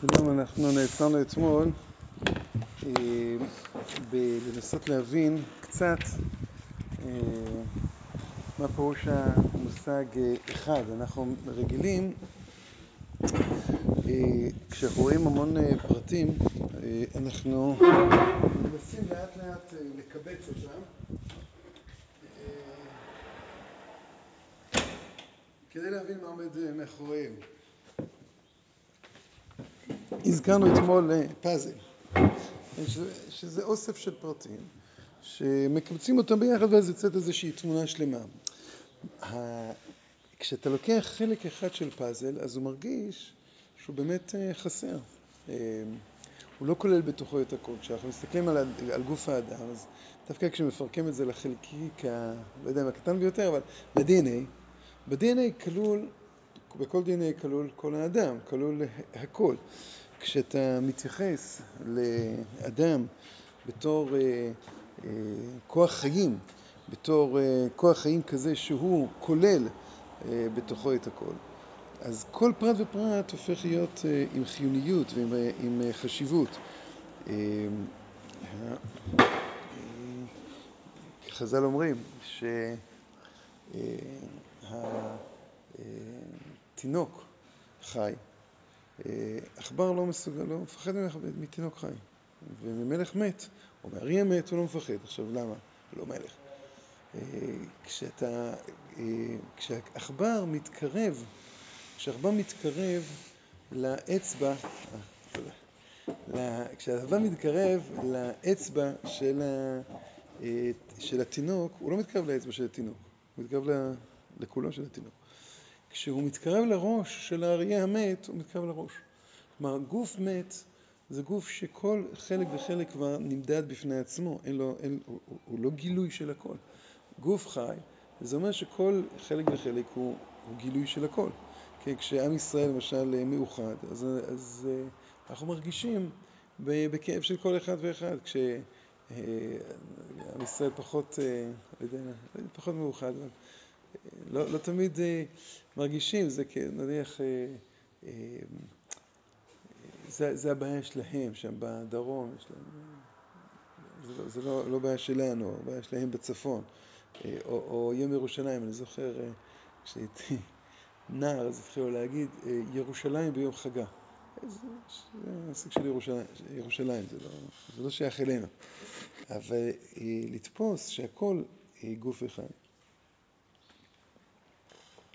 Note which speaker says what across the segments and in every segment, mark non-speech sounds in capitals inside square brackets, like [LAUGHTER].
Speaker 1: שלום, אנחנו נעצרנו אתמול אה, בלנסות להבין קצת אה, מה פירוש המושג אה, אחד. אנחנו רגילים, כשאנחנו רואים המון פרטים, אנחנו מנסים לאט לאט לקבץ אותם כדי להבין מה עומד מאחוריהם. הזכרנו אתמול אה, פאזל, שזה אוסף של פרטים שמקבצים אותם ביחד ואז יוצאת איזושהי תמונה שלמה. כשאתה לוקח חלק אחד של פאזל, אז הוא מרגיש שהוא באמת אה, חסר. אה, הוא לא כולל בתוכו את הכל. כשאנחנו מסתכלים על, על גוף האדם, אז דווקא כשמפרקים את זה לחלקיק, ה... לא יודע אם הקטן ביותר, אבל ל-DNA, ב-DNA כלול, בכל DNA כלול כל האדם, כלול הכל. כשאתה מתייחס לאדם בתור אה, אה, כוח חיים, בתור אה, כוח חיים כזה שהוא כולל בתוכו את הכל, אז כל פרט ופרט הופך להיות עם חיוניות ועם עם, חשיבות. חז"ל אומרים שהתינוק חי עכבר לא מסוגל, לא מפחד מתינוק חי. וממלך מת, או מאריה מת, הוא לא מפחד. עכשיו, למה? לא מלך. אה, כשאתה, אה, כשעכבר מתקרב, כשעכבר מתקרב לאצבע, כשהעכבר מתקרב לאצבע של, ה, של התינוק, הוא לא מתקרב לאצבע של התינוק, הוא מתקרב לכולו של התינוק. כשהוא מתקרב לראש של האריה המת, הוא מתקרב לראש. כלומר, גוף מת זה גוף שכל חלק וחלק כבר נמדד בפני עצמו, אין לו, אין, הוא, הוא, הוא לא גילוי של הכל. גוף חי, זה אומר שכל חלק וחלק הוא, הוא גילוי של הכל. כן, כשעם ישראל למשל מאוחד, אז, אז אה, אנחנו מרגישים בכאב של כל אחד ואחד. כשעם ישראל פחות, אה, לא יודע, פחות מאוחד, אבל לא, לא תמיד אה, מרגישים, זה נניח, אה, אה, זה, זה הבעיה שלהם שם בדרום, יש להם, זה, לא, זה לא, לא בעיה שלנו, הבעיה שלהם בצפון, או, או יום ירושלים, אני זוכר כשהייתי נער, אז התחילו להגיד ירושלים ביום חגה. זה, סוג של ירושלים, ירושלים זה, לא, זה לא שייך אלינו. אבל לתפוס שהכל גוף אחד.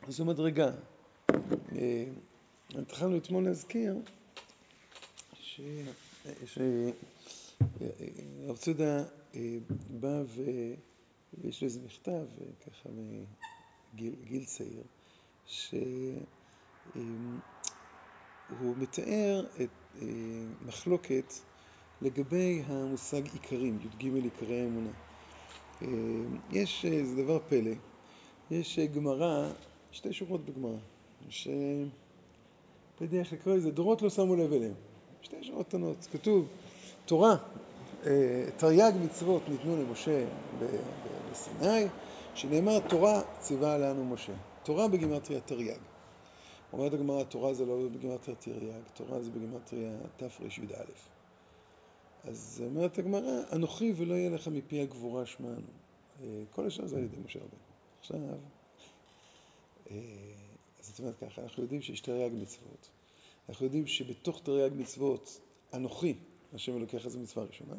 Speaker 1: זו מדרגה. אה, התחלנו אתמול להזכיר שרב צודה אה, בא ויש לו איזה מכתב, ככה מגיל צעיר, שהוא מתאר את אה, מחלוקת לגבי המושג עיקרים, י"ג עיקרי האמונה. יש איזה דבר פלא, יש גמרא שתי שורות בגמרא, שבדרך לקרוא לזה, דורות לא שמו לב אליהם. שתי שורות קטנות, כתוב, תורה, אה, תרי"ג מצוות ניתנו למשה בסיני, שנאמר תורה ציווה לנו משה. תורה בגימטריה תרי"ג. אומרת הגמרא, תורה זה לא בגימטריה תרי"ג, תורה זה בגימטריה תרי"א. אז אומרת הגמרא, אנוכי ולא יהיה לך מפי הגבורה שמענו. אה, כל השאר זה על ידי משה רבנו. עכשיו, זאת אומרת ככה, אנחנו יודעים שיש תרי"ג מצוות. אנחנו יודעים שבתוך תרי"ג מצוות, אנוכי, השם אלוקיך זו מצווה ראשונה.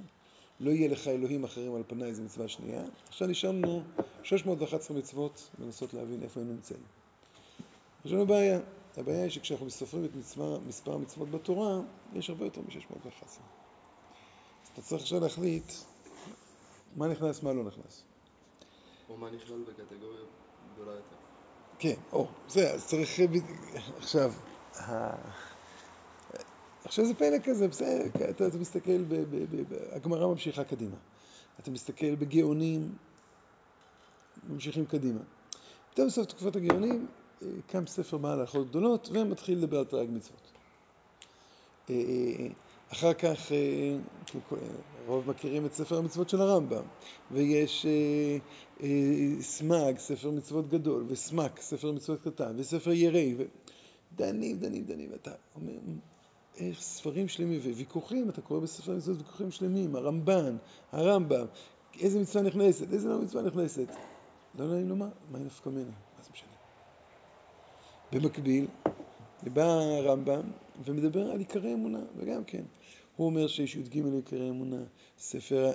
Speaker 1: לא יהיה לך אלוהים אחרים על פניי, זו מצווה שנייה. עכשיו נשארנו 611 מצוות לנסות להבין איפה הם נמצאים. יש לנו בעיה. הבעיה היא שכשאנחנו סופרים את מצווה, מספר המצוות בתורה, יש הרבה יותר מ-611. אז אתה צריך עכשיו להחליט מה נכנס, מה לא נכנס.
Speaker 2: או מה נכלל בקטגוריה גדולה יותר.
Speaker 1: כן, או, זה, אז צריך... עכשיו, עכשיו זה פלא כזה, בסדר, אתה, אתה מסתכל, הגמרא ממשיכה קדימה. אתה מסתכל בגאונים, ממשיכים קדימה. פתאום בסוף תקופת הגאונים, אה, קם ספר בעל הלכות גדולות, ומתחיל לדבר על תרי"ג מצוות. אחר כך, אה, רוב מכירים את ספר המצוות של הרמב"ם, ויש אה, אה, סמ"ג, ספר מצוות גדול, וסמ"ק, ספר מצוות קטן, וספר ירי, ודנים, דנים, דנים, ואתה אומר, איך ספרים שלמים וויכוחים, אתה קורא בספר המצוות ויכוחים שלמים, הרמב"ן, הרמב"ם, איזה מצווה נכנסת, איזה לא מצווה נכנסת. לא נעים לומר, מה נפקא מינה? מה זה משנה? במקביל, בא הרמב"ם ומדבר על עיקרי אמונה, וגם כן. הוא אומר שיש י"ג עיקרי אמונה, ספר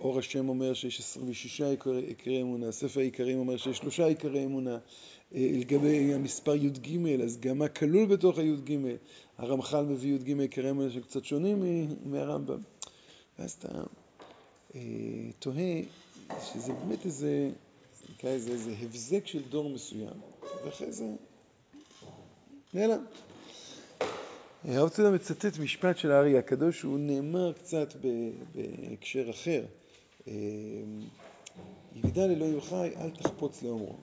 Speaker 1: אור השם אומר שיש 26 עיקרי אמונה, ספר העיקרים אומר שיש שלושה עיקרי אמונה. לגבי המספר י"ג, אז גם מה כלול בתוך הי"ג? הרמח"ל מביא י"ג עיקרי אמונה שקצת שונים מהרמב"ם. ואז אתה אה, תוהה שזה באמת איזה, נקרא איזה, איזה הבזק של דור מסוים, ואחרי זה נעלם. הרב צודה מצטט משפט של הארי הקדוש, שהוא נאמר קצת בהקשר אחר. אה, יגדל אלוהים חי, אל תחפוץ לאומרו.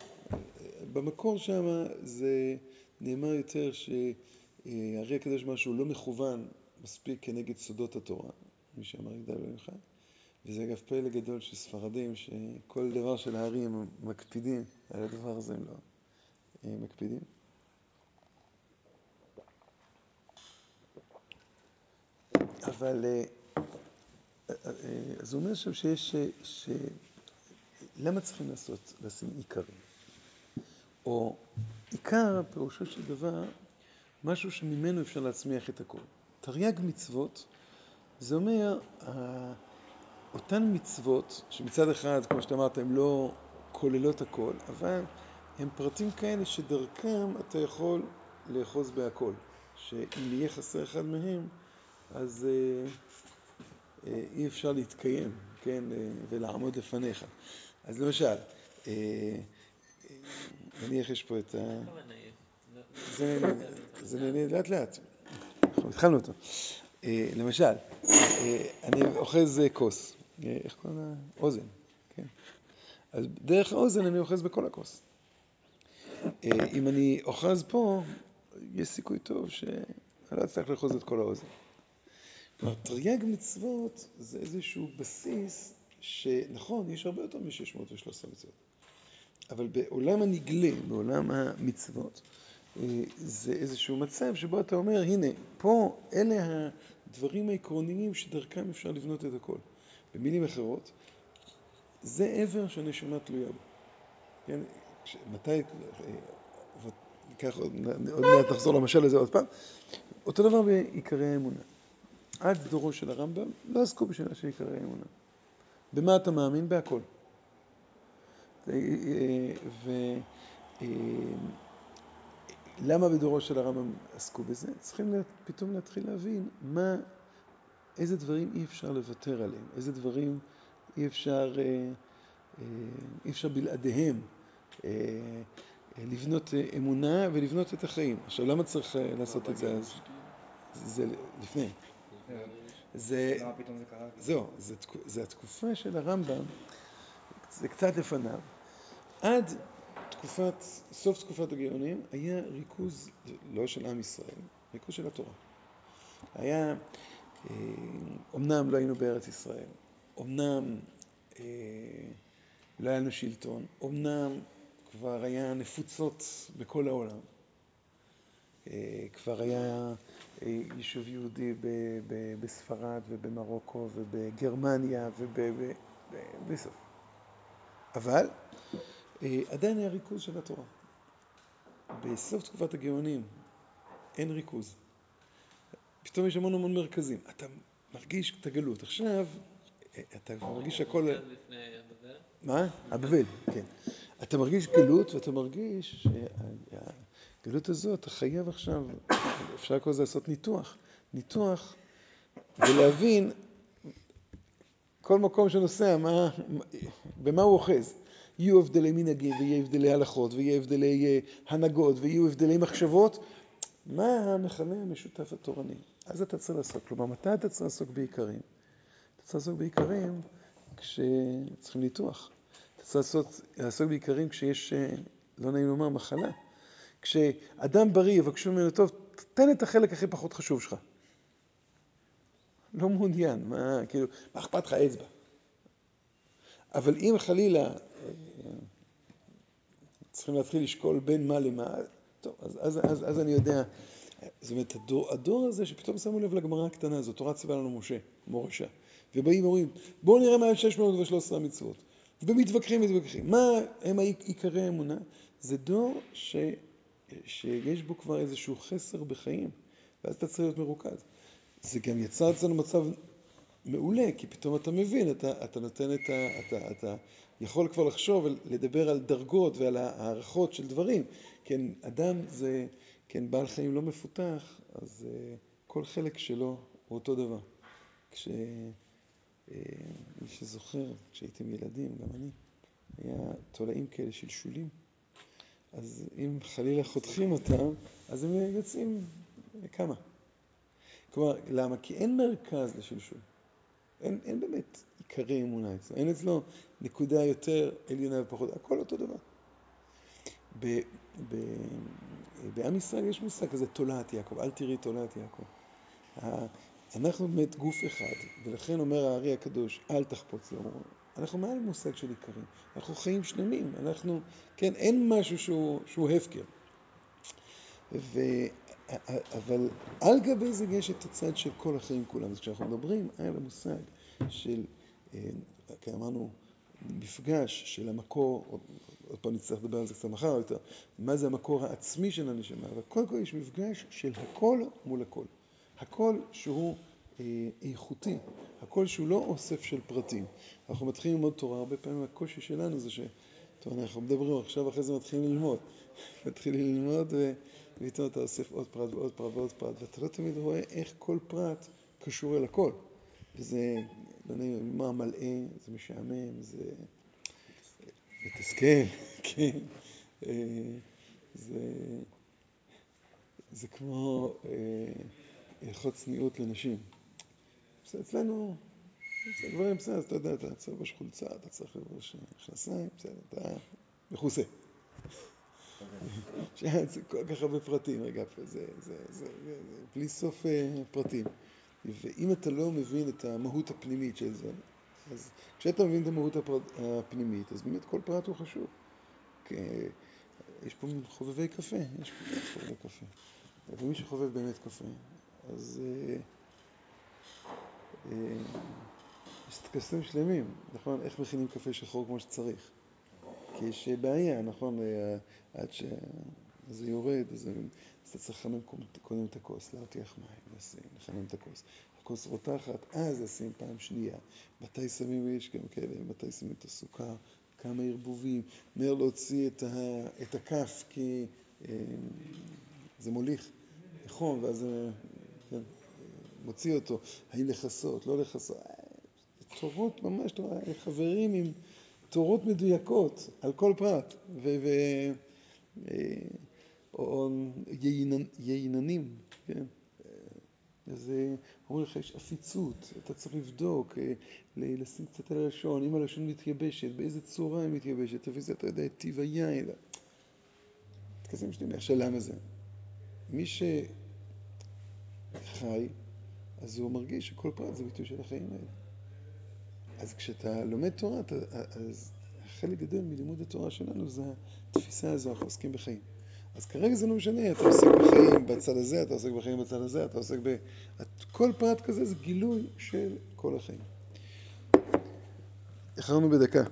Speaker 1: במקור שם זה נאמר יותר שהארי הקדוש אמר שהוא לא מכוון מספיק כנגד סודות התורה, מי שאמר יגדל אלוהים חי. וזה אגב פלא גדול של ספרדים, שכל דבר של הארי הם מקפידים, על הדבר הזה הם לא הם מקפידים. אבל אה, אה, אז הוא אומר שם שיש, ש... למה צריכים לעשות, לשים עיקרים? או עיקר, פירושו של דבר, משהו שממנו אפשר להצמיח את הכל. תרי"ג מצוות, זה אומר, אותן מצוות, שמצד אחד, כמו שאתה אמרת, הן לא כוללות הכל, אבל הם פרטים כאלה שדרכם אתה יכול לאחוז בהכל. שאם יהיה חסר אחד מהם, אז אה, אה, אי אפשר להתקיים, כן, אה, ולעמוד לפניך. אז למשל, נניח יש פה את ה... זה נהנה לאט לאט, אנחנו התחלנו אותו. למשל, אני אוחז כוס, איך קוראים לה? אוזן, כן? אז דרך האוזן אני אוחז בכל הכוס. אם אני אוחז פה, יש סיכוי טוב שאני לא אצטרך לאחוז את כל האוזן. תרי"ג מצוות זה איזשהו בסיס שנכון, יש הרבה יותר מ-613 מצוות, אבל בעולם הנגלה, בעולם המצוות, אה, זה איזשהו מצב שבו אתה אומר, הנה, פה אלה הדברים העקרוניים שדרכם אפשר לבנות את הכל. במילים אחרות, זה עבר שהנשמה תלויה בו. כן? מתי, ניקח, אה, עוד מעט נחזור למשל הזה עוד פעם, אותו דבר בעיקרי האמונה. עד דורו של הרמב"ם לא עסקו בשאלה של עיקרי האמונה. במה אתה מאמין? בהכל. ולמה בדורו של הרמב"ם עסקו בזה? צריכים פתאום להתחיל להבין מה, איזה דברים אי אפשר לוותר עליהם, איזה דברים אי אפשר, אה, אה, אי אפשר בלעדיהם אה, לבנות אמונה ולבנות את החיים. עכשיו, למה צריך לעשות את זה אז? זה לפני. זה, זהו, זה התקופה של הרמב"ם, זה קצת לפניו. עד תקופת, סוף תקופת הגאונים, היה ריכוז, לא של עם ישראל, ריכוז של התורה. היה, אומנם לא היינו בארץ ישראל, אומנם אה, לא היה לנו שלטון, אומנם כבר היה נפוצות בכל העולם, אה, כבר היה אה, יישוב יהודי בספרד ובמרוקו ובגרמניה ובסוף. אבל עדיין היה ריכוז של התורה. בסוף תקופת הגאונים אין ריכוז. פתאום יש המון המון מרכזים. אתה מרגיש את הגלות. עכשיו, אתה מרגיש הכל... מה? הבבל, כן. אתה מרגיש גלות ואתה מרגיש שהגלות הזאת, אתה חייב עכשיו, אפשר לקרוא לזה לעשות ניתוח. ניתוח ולהבין כל מקום שנוסע, מה, במה הוא אוחז. יהיו הבדלי מנהגים ויהיו הבדלי הלכות ויהיו הבדלי אה, הנהגות ויהיו הבדלי מחשבות. מה המכנה המשותף התורני? אז אתה צריך לעסוק. כלומר, מתי אתה צריך לעסוק בעיקרים? אתה צריך לעסוק בעיקרים כשצריכים ניתוח. אתה צריך לעסוק בעיקרים כשיש, אה, לא נעים לומר, מחלה. כשאדם בריא יבקשו ממנו, טוב, תן את החלק הכי פחות חשוב שלך. לא מעוניין, מה, כאילו, מה אכפת לך אצבע? אבל אם חלילה אה, צריכים להתחיל לשקול בין מה למה, טוב, אז, אז, אז, אז אני יודע זאת אומרת, הדור, הדור הזה שפתאום שמו לב לגמרא הקטנה הזאת, תורה ציווה לנו משה, מורשה, ובאים ואומרים, בואו נראה מה 613 המצוות. ומתווכחים ומתווכחים. מה הם עיקרי האמונה? זה דור ש, שיש בו כבר איזשהו חסר בחיים, ואז אתה צריך להיות מרוכז. זה גם יצר אצלנו מצב מעולה, כי פתאום אתה מבין, אתה, אתה נותן את ה... אתה, אתה יכול כבר לחשוב ולדבר על דרגות ועל הערכות של דברים. כן, אדם זה, כן, בעל חיים לא מפותח, אז uh, כל חלק שלו הוא אותו דבר. כש... אה, מי שזוכר, כשהייתם ילדים, גם אני, היה תולעים כאלה של שולים. אז אם חלילה חותכים אותם, אז הם יוצאים כמה. כלומר, למה? כי אין מרכז לשלשול. אין, אין באמת עיקרי אמונה אצלו. אין אצלו נקודה יותר עליונה ופחות, הכל אותו דבר. ב, ב, בעם ישראל יש מושג כזה, תולעת יעקב, אל תראי תולעת יעקב. אנחנו באמת גוף אחד, ולכן אומר הארי הקדוש, אל תחפוץ לאור. אנחנו מעל מושג של עיקרים, אנחנו חיים שלמים, אנחנו, כן, אין משהו שהוא, שהוא הפקר. ו, אבל על גבי זה יש את הצד של כל החיים כולם. אז כשאנחנו מדברים על המושג של, אה, כי אמרנו, מפגש של המקור, עוד, פעם נצטרך לדבר על זה קצת מחר יותר, מה זה המקור העצמי של הנשמה, אבל קודם כל יש מפגש של הכל מול הכל. הכל שהוא איכותי, הכל שהוא לא אוסף של פרטים. אנחנו מתחילים ללמוד תורה, הרבה פעמים הקושי שלנו זה ש... טוב, אנחנו מדברים עכשיו, אחרי זה מתחילים ללמוד. [LAUGHS] מתחילים ללמוד ופתאום אתה אוסף עוד פרט ועוד פרט ועוד פרט, ואתה לא תמיד רואה איך כל פרט קשור אל הכל. וזה, לא יודע, מה מלאה, זה משעמם, זה מתסכל, [LAUGHS] כן. אה, זה, זה כמו... אה, הלכות צניעות לנשים. אצלנו, זה דברים בסדר, אתה יודע, אתה צריך לבוש חולצה, אתה צריך לבוש מכנסיים, בסדר, אתה מכוסה. זה כל כך הרבה פרטים, רגע, זה, זה, זה, בלי סוף אה, פרטים. ואם אתה לא מבין את המהות הפנימית של זה, אז כשאתה מבין את המהות הפנימית, אז באמת כל פרט הוא חשוב. יש פה חובבי קפה, יש פה חובבי קפה. ומי שחובב באמת קפה, אז אה, אה, טקסים שלמים, נכון? איך מכינים קפה שחור כמו שצריך. כי יש בעיה, נכון? אה, עד שזה יורד, אז אתה צריך לחמם קודם את הכוס, להרתיח מים, לשים, לחמם את הכוס. הכוס רותחת, אז לשים פעם שנייה. מתי שמים, יש גם כאלה, מתי שמים את הסוכר, כמה ערבובים, מהר להוציא את, ה, את הכף, כי אה, זה מוליך חום, ואז כן, מוציא אותו, האם לכסות, לא לכסות. תורות ממש, חברים עם תורות מדויקות על כל פרט, ו... ו אה, או ייננים, כן? אז אה, אומרים לך, יש עפיצות, אתה צריך לבדוק, אה, לשים קצת על הלשון, אם הלשון מתייבשת, באיזה צורה היא מתייבשת, לפי זה אתה יודע את טיב היין. כזה משנה, עכשיו למה זה? מי ש... אז הוא מרגיש שכל פרט זה ביטוי של החיים האלה. אז כשאתה לומד תורה, אתה, אז חלק גדול מלימוד התורה שלנו זה התפיסה הזו, אנחנו עוסקים בחיים. אז כרגע זה לא משנה, אתה עוסק בחיים בצד הזה, אתה עוסק בחיים בצד הזה, אתה עוסק ב... כל פרט כזה זה גילוי של כל החיים. איחרנו בדקה.